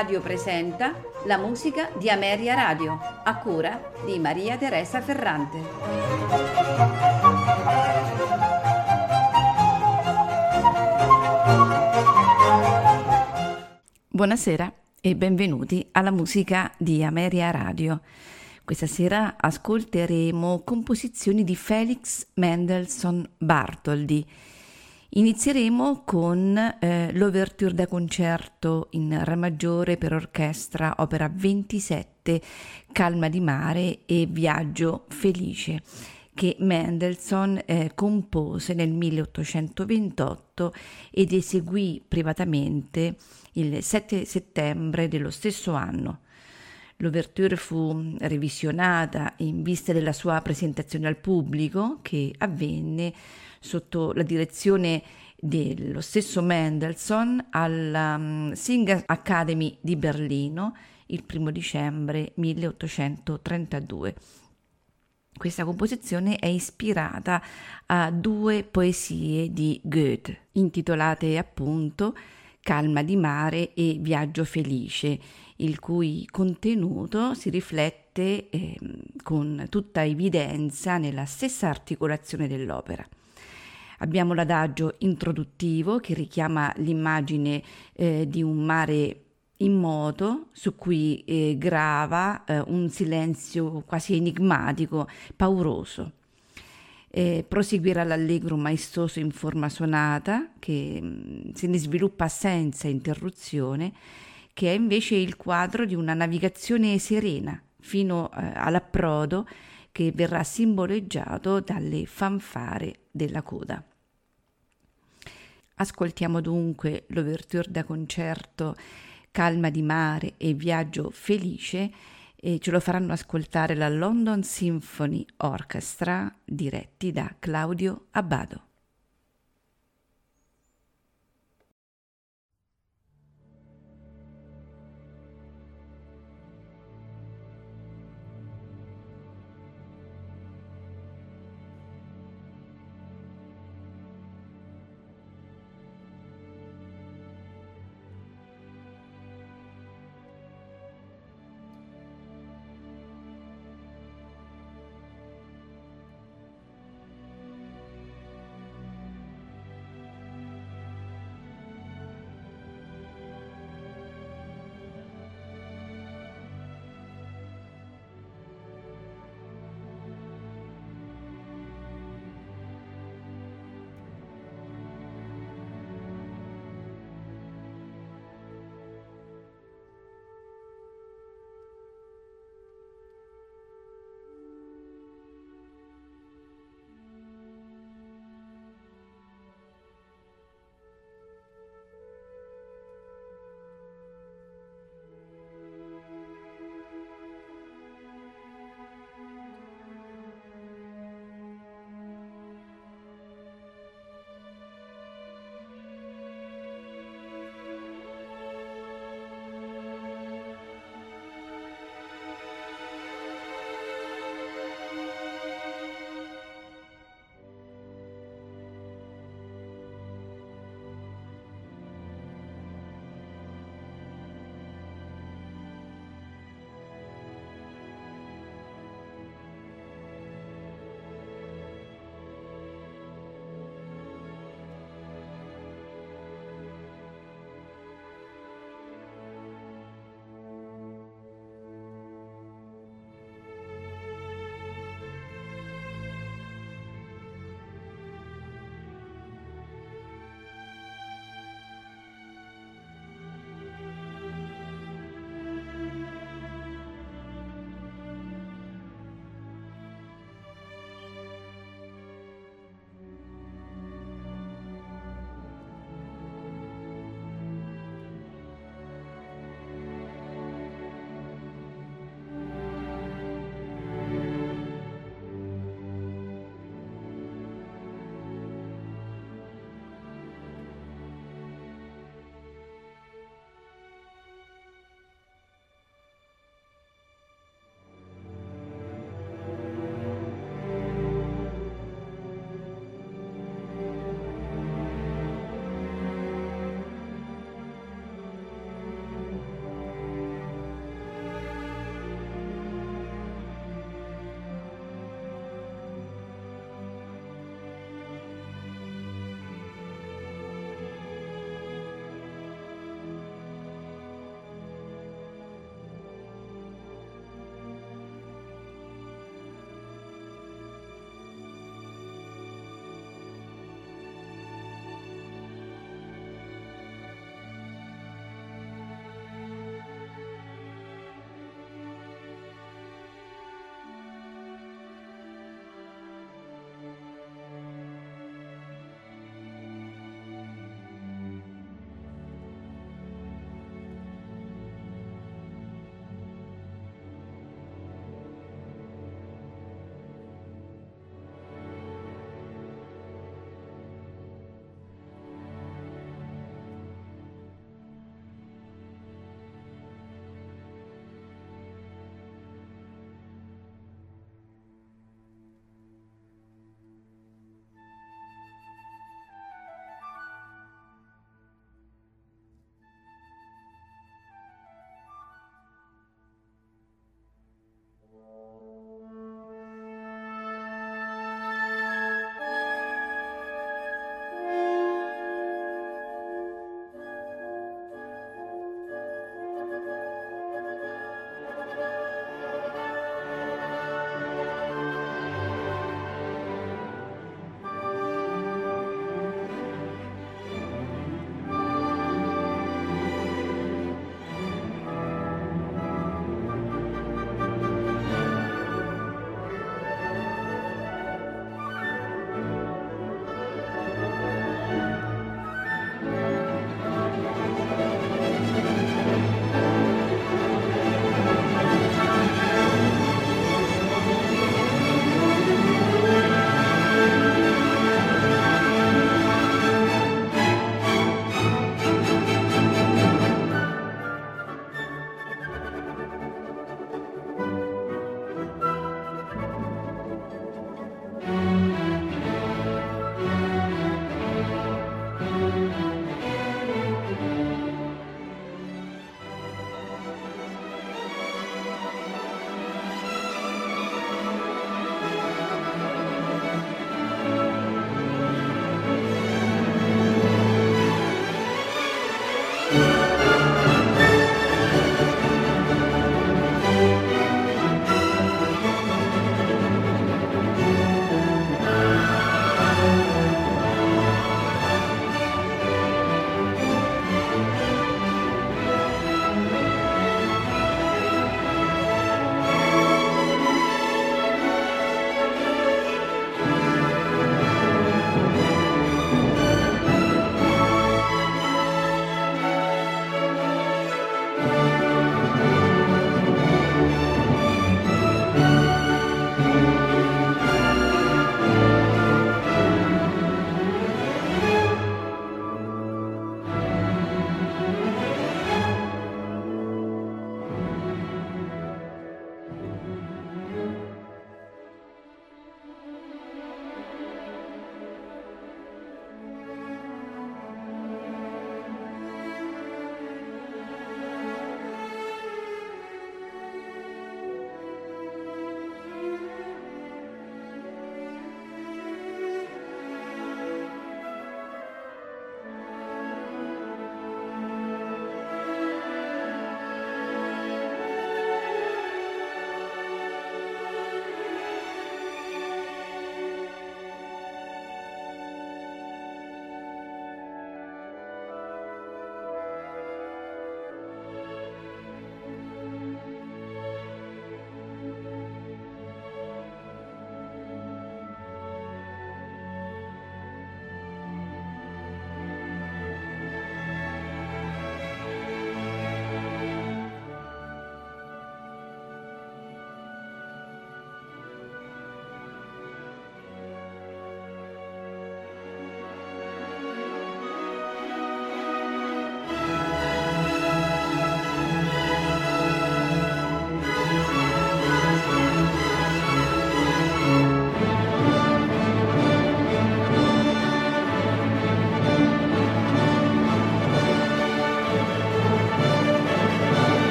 Radio presenta la musica di Ameria Radio, a cura di Maria Teresa Ferrante. Buonasera e benvenuti alla musica di Ameria Radio. Questa sera ascolteremo composizioni di Felix Mendelssohn Bartholdy Inizieremo con eh, l'ouverture da concerto in Re maggiore per orchestra, opera 27, Calma di mare e Viaggio felice, che Mendelssohn eh, compose nel 1828 ed eseguì privatamente il 7 settembre dello stesso anno. L'ouverture fu revisionata in vista della sua presentazione al pubblico che avvenne sotto la direzione dello stesso Mendelssohn alla um, Singer Academy di Berlino il primo dicembre 1832. Questa composizione è ispirata a due poesie di Goethe, intitolate appunto Calma di mare e Viaggio felice, il cui contenuto si riflette eh, con tutta evidenza nella stessa articolazione dell'opera. Abbiamo l'adagio introduttivo che richiama l'immagine eh, di un mare in moto su cui eh, grava eh, un silenzio quasi enigmatico, pauroso. Eh, proseguirà l'allegro maestoso in forma sonata che mh, mm, se ne sviluppa senza interruzione, che è invece il quadro di una navigazione serena fino eh, all'approdo che verrà simboleggiato dalle fanfare della coda. Ascoltiamo dunque l'ouverture da concerto Calma di mare e Viaggio felice e ce lo faranno ascoltare la London Symphony Orchestra diretti da Claudio Abbado.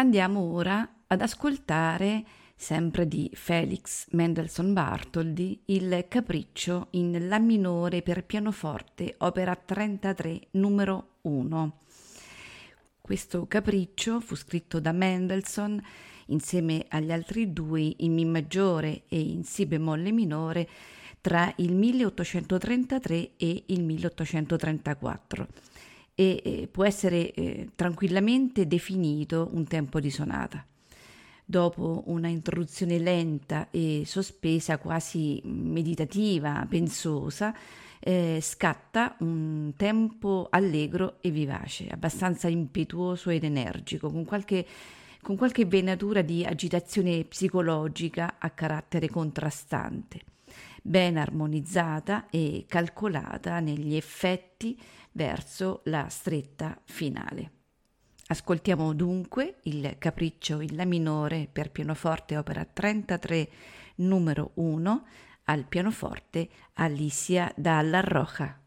Andiamo ora ad ascoltare, sempre di Felix Mendelssohn Bartholdy, il Capriccio in La minore per pianoforte, opera 33, numero 1. Questo capriccio fu scritto da Mendelssohn insieme agli altri due in Mi maggiore e in Si bemolle minore tra il 1833 e il 1834 e può essere eh, tranquillamente definito un tempo di sonata. Dopo una introduzione lenta e sospesa, quasi meditativa, pensosa, eh, scatta un tempo allegro e vivace, abbastanza impetuoso ed energico, con qualche, con qualche venatura di agitazione psicologica a carattere contrastante, ben armonizzata e calcolata negli effetti verso la stretta finale. Ascoltiamo dunque il capriccio in La minore per pianoforte opera 33 numero 1 al pianoforte Alicia Dalla Roja.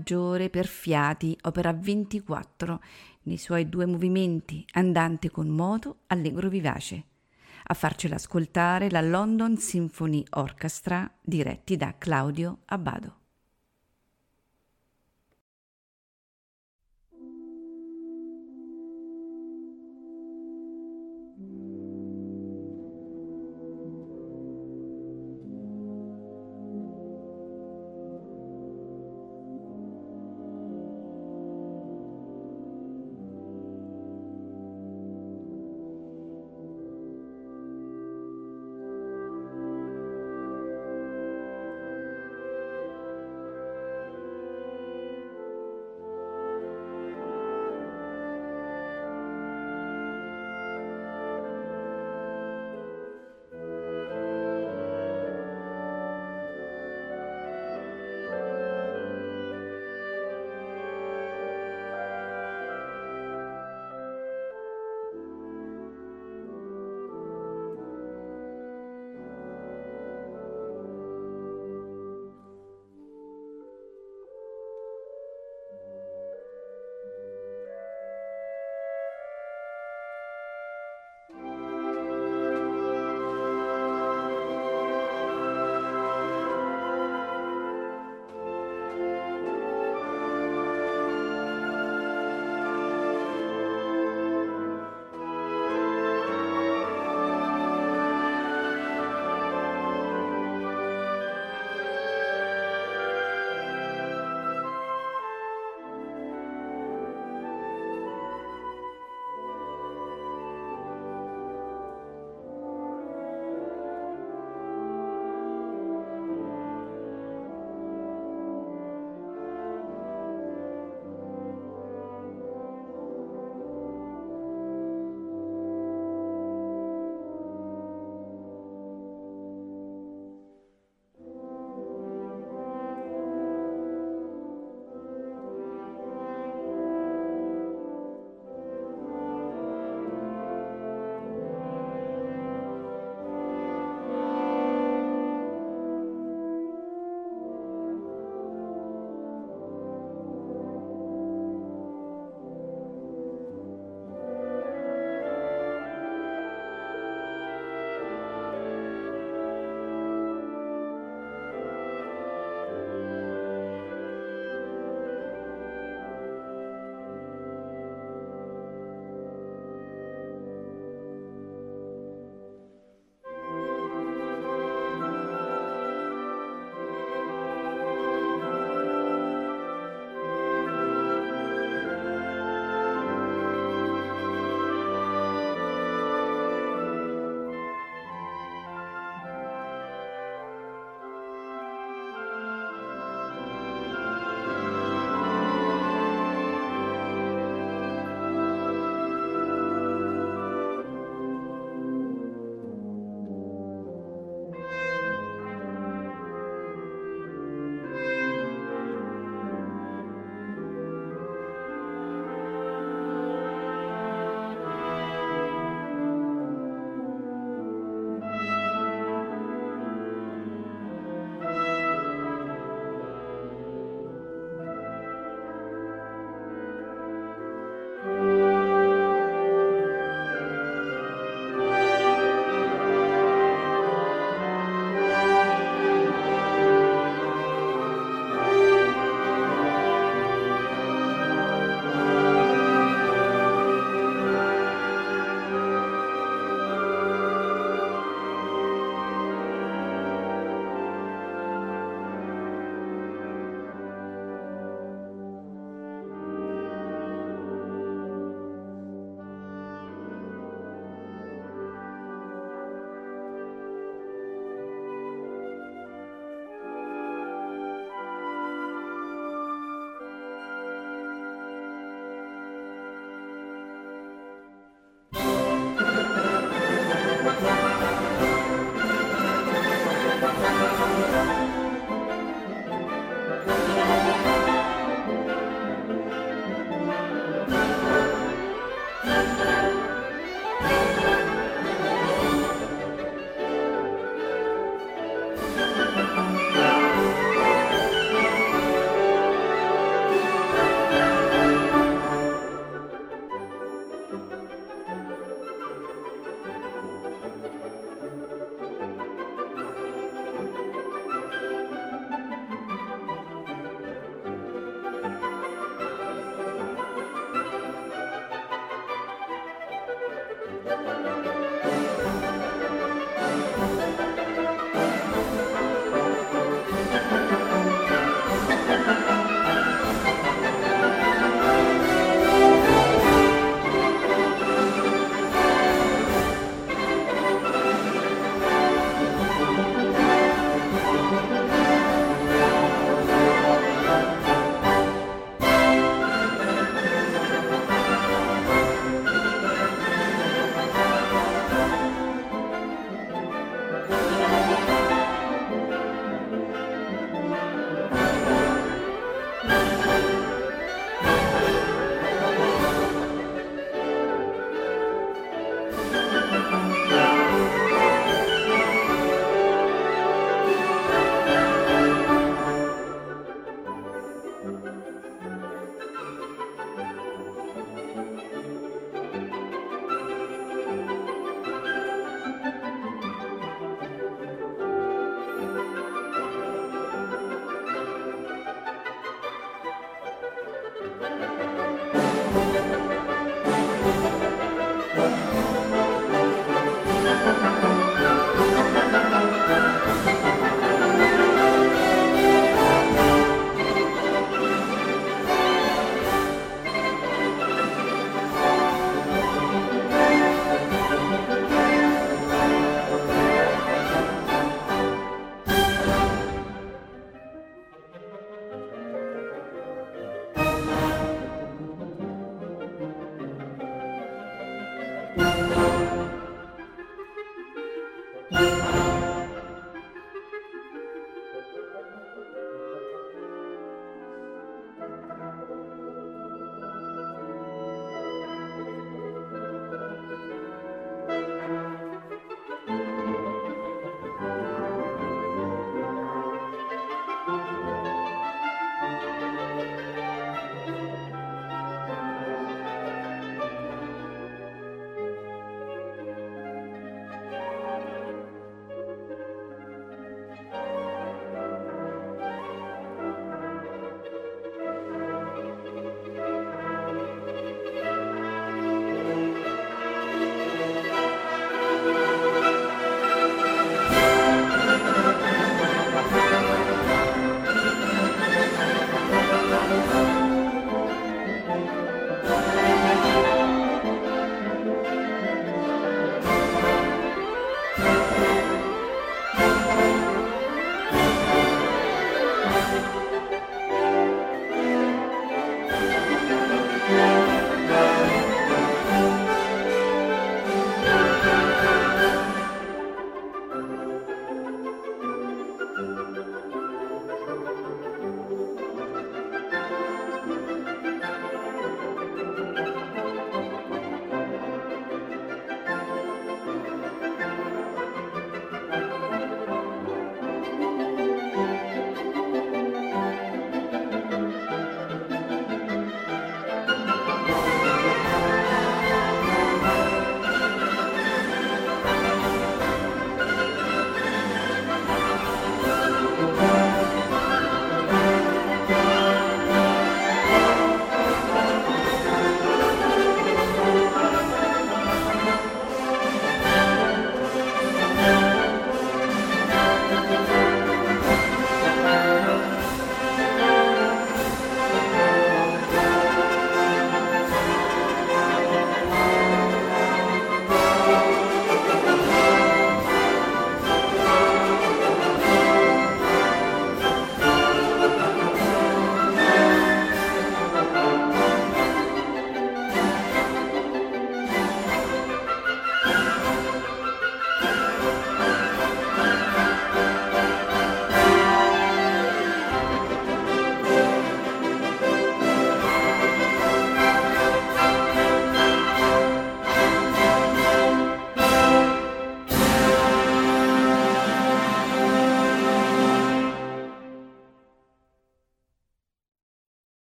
Maggiore per fiati, opera 24, nei suoi due movimenti, andante con moto, allegro vivace. A farcela ascoltare la London Symphony Orchestra, diretti da Claudio Abbado.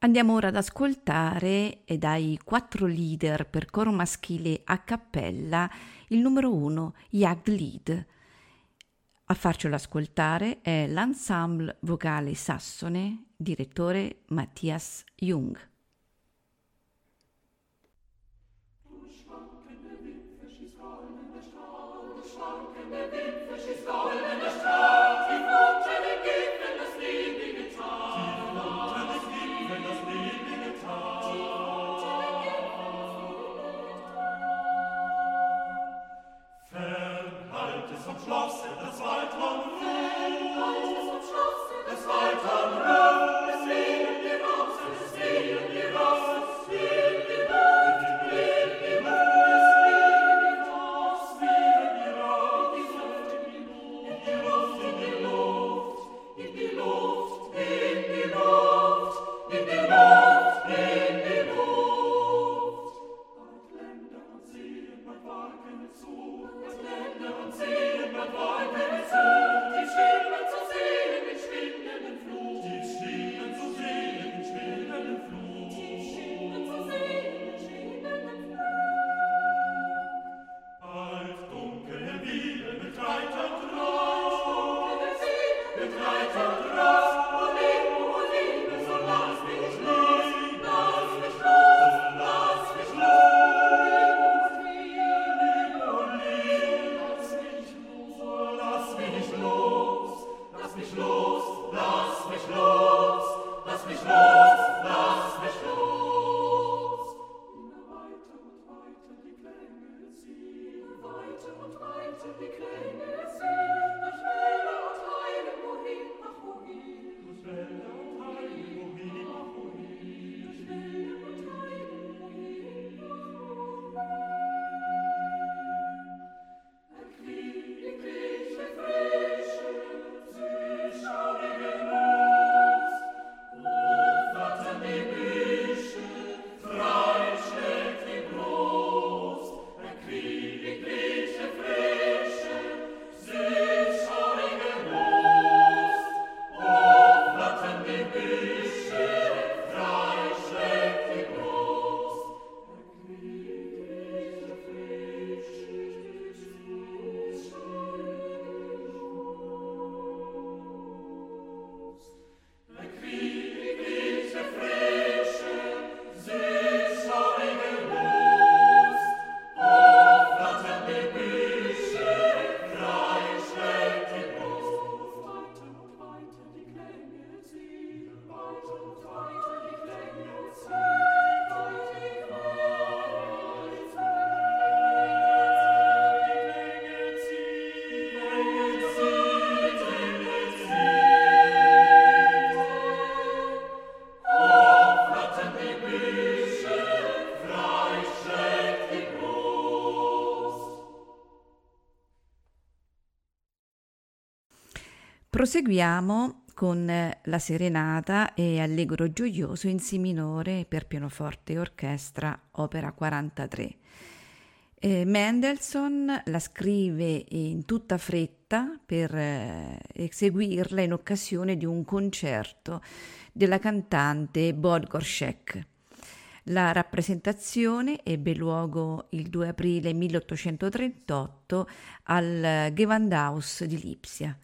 Andiamo ora ad ascoltare dai quattro leader per coro maschile a cappella il numero uno, Jagdlied. A farcelo ascoltare è l'ensemble vocale sassone, direttore Matthias Jung. Proseguiamo con eh, la serenata e allegro gioioso in Si minore per pianoforte e orchestra, opera 43. Eh, Mendelssohn la scrive in tutta fretta per eh, eseguirla in occasione di un concerto della cantante Bod Gorshek. La rappresentazione ebbe luogo il 2 aprile 1838 al Gewandhaus di Lipsia.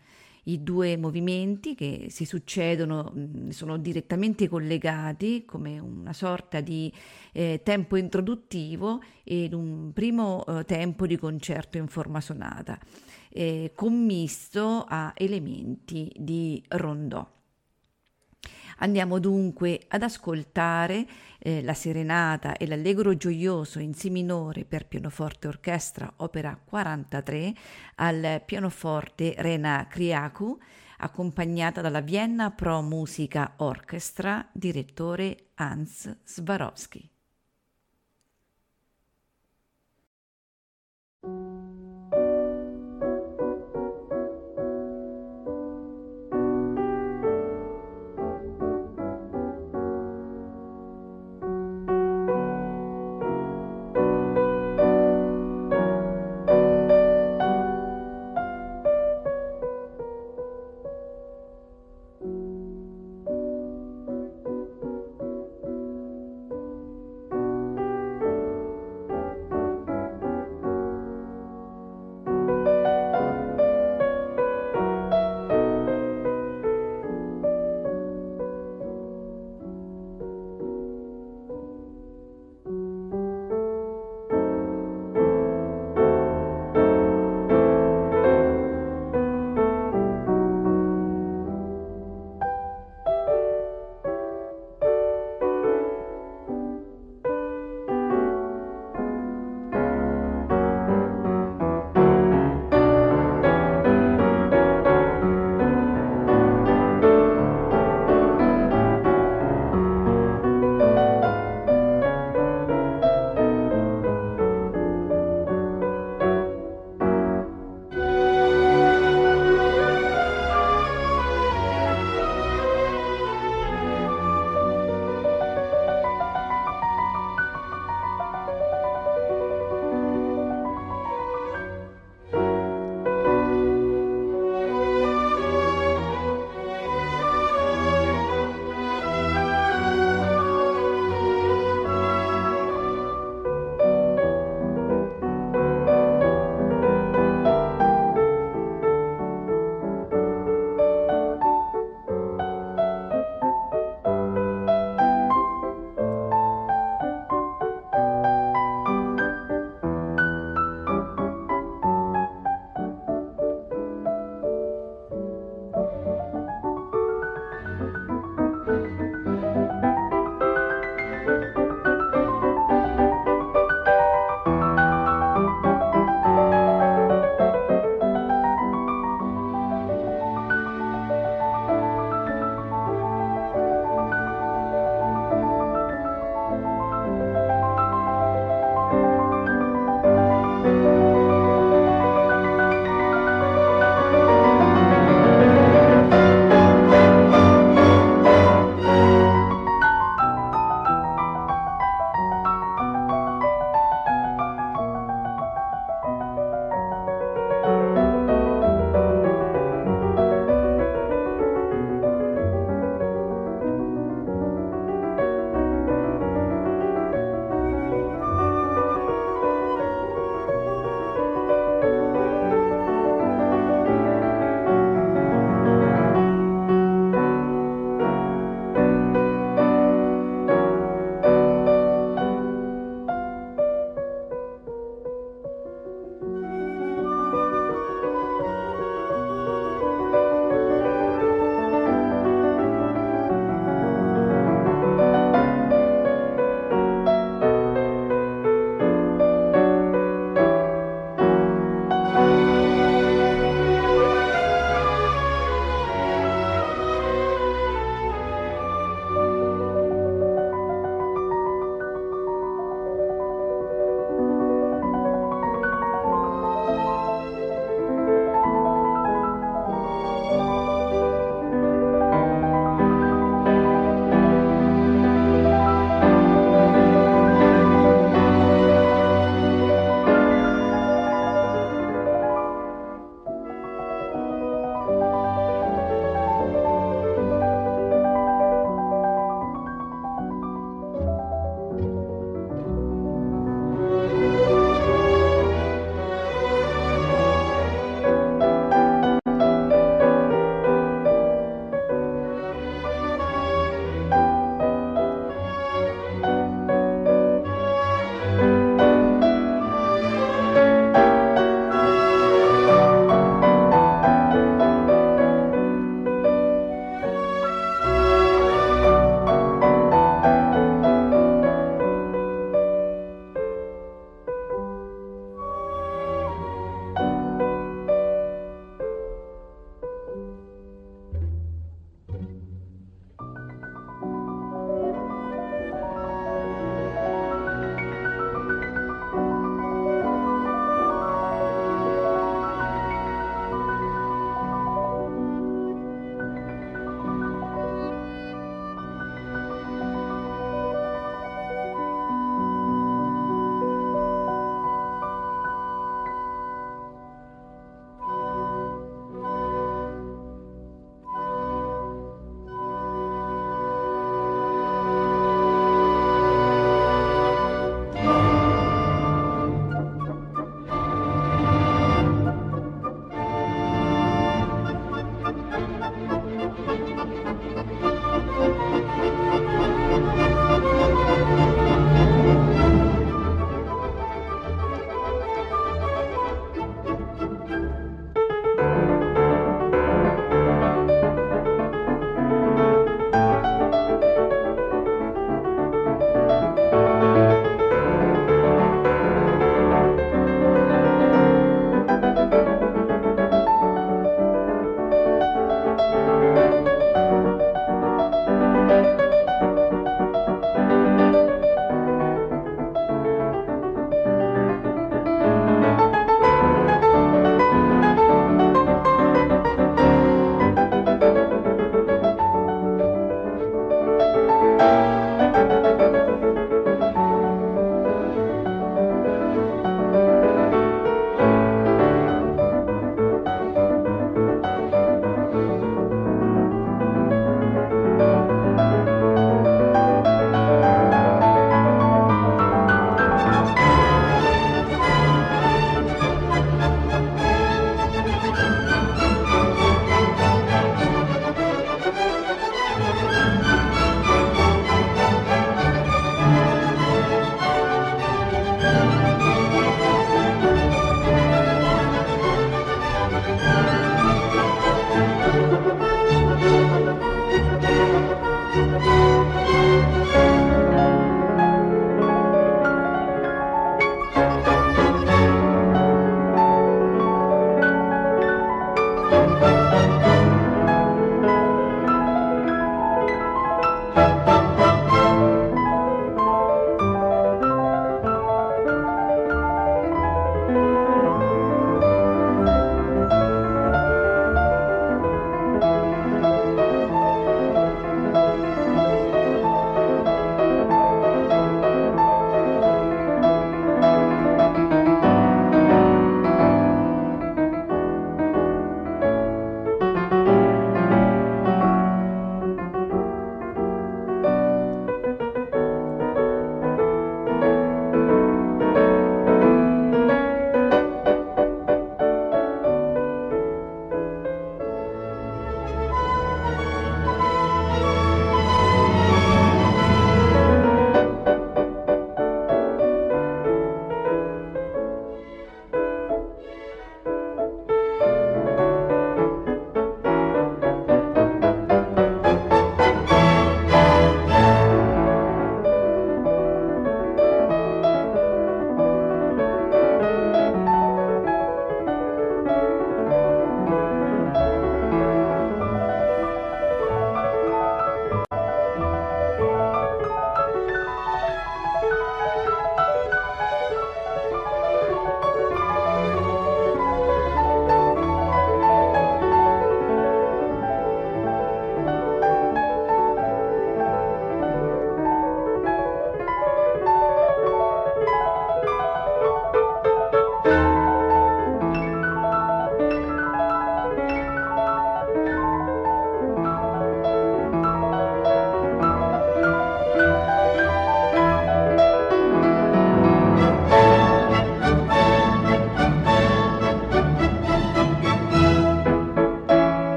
I due movimenti che si succedono sono direttamente collegati come una sorta di eh, tempo introduttivo ed un primo eh, tempo di concerto in forma sonata, eh, commisto a elementi di rondò. Andiamo dunque ad ascoltare eh, la serenata e l'allegro gioioso in Si minore per pianoforte orchestra opera 43 al pianoforte Rena Kriaku accompagnata dalla Vienna Pro Musica Orchestra direttore Hans Swarovski.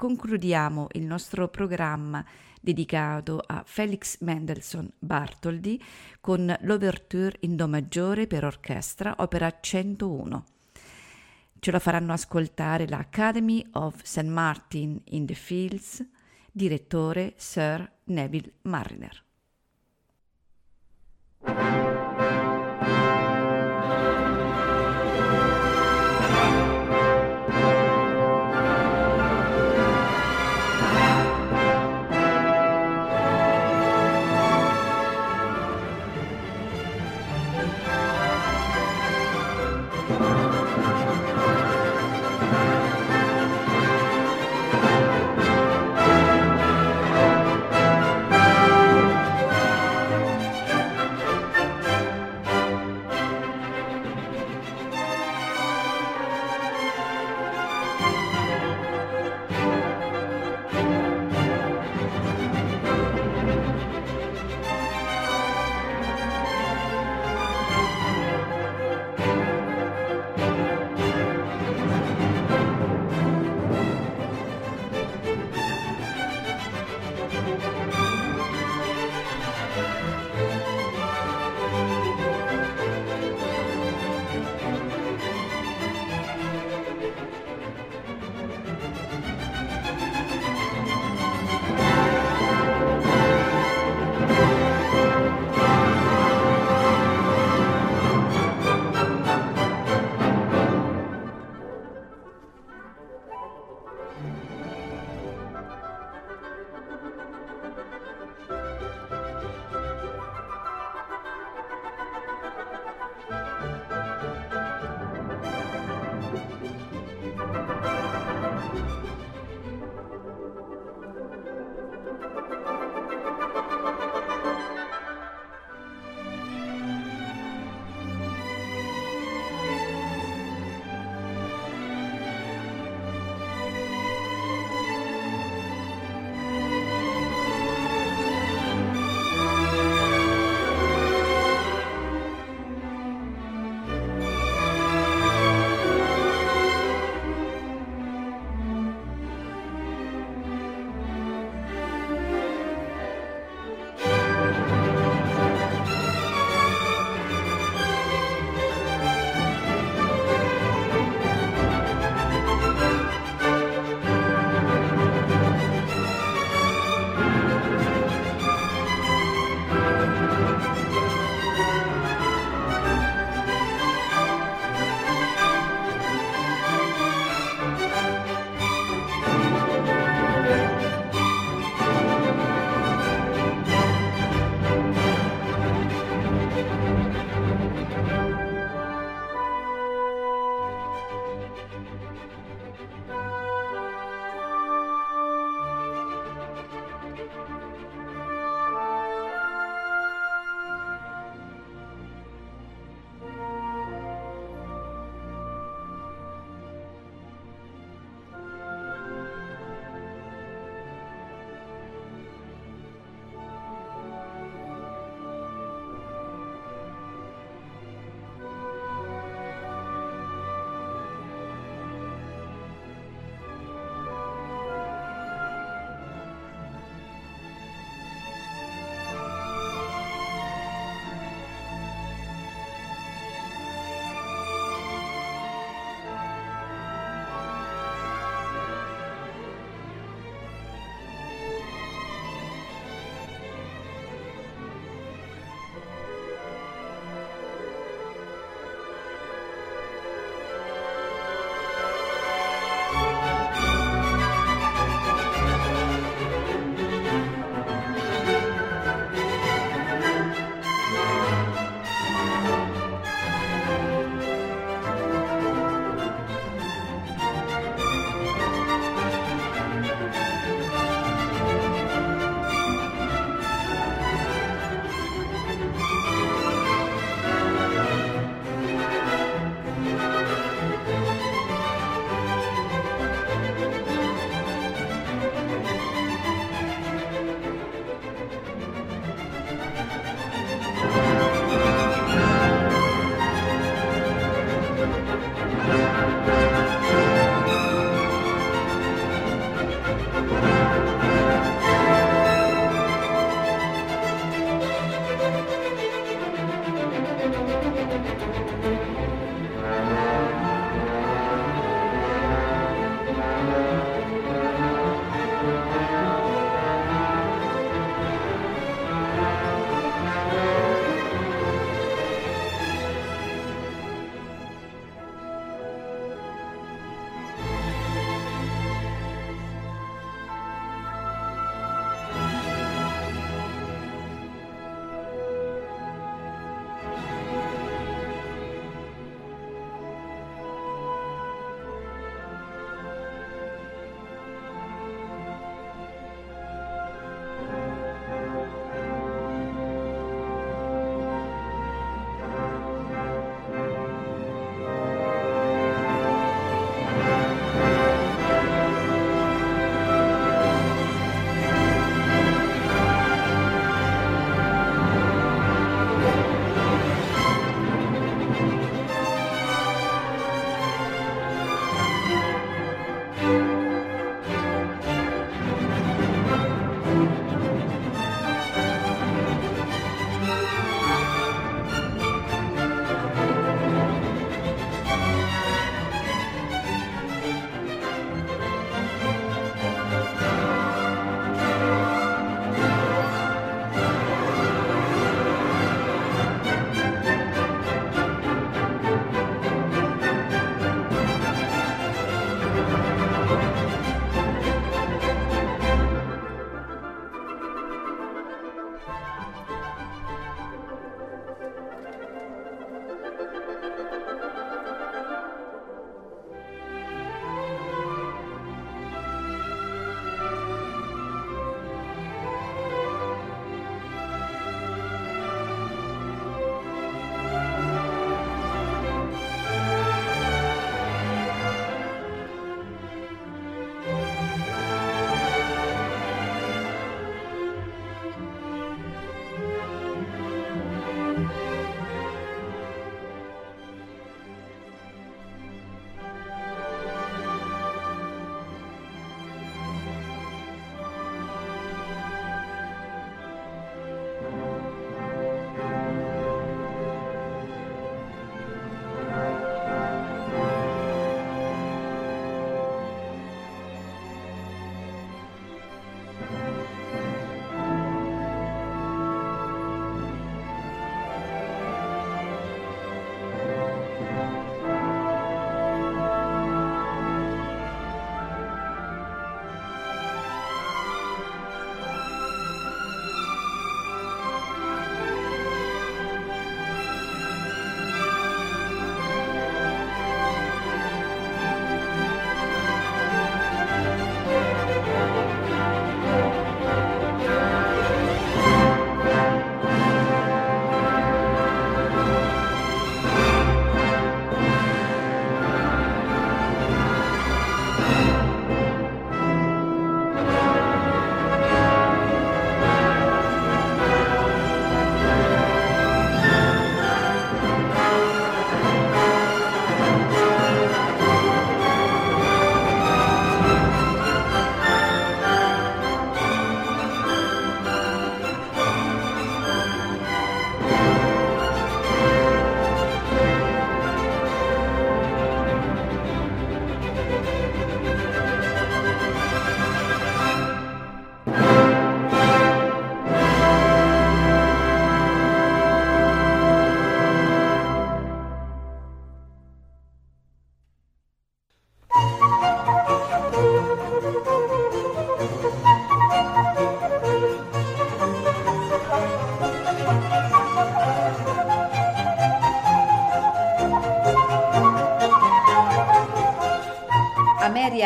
Concludiamo il nostro programma dedicato a Felix Mendelssohn Bartholdy con l'Ouverture in Do maggiore per orchestra, opera 101. Ce la faranno ascoltare l'Academy of St. Martin in the Fields, direttore Sir Neville Mariner.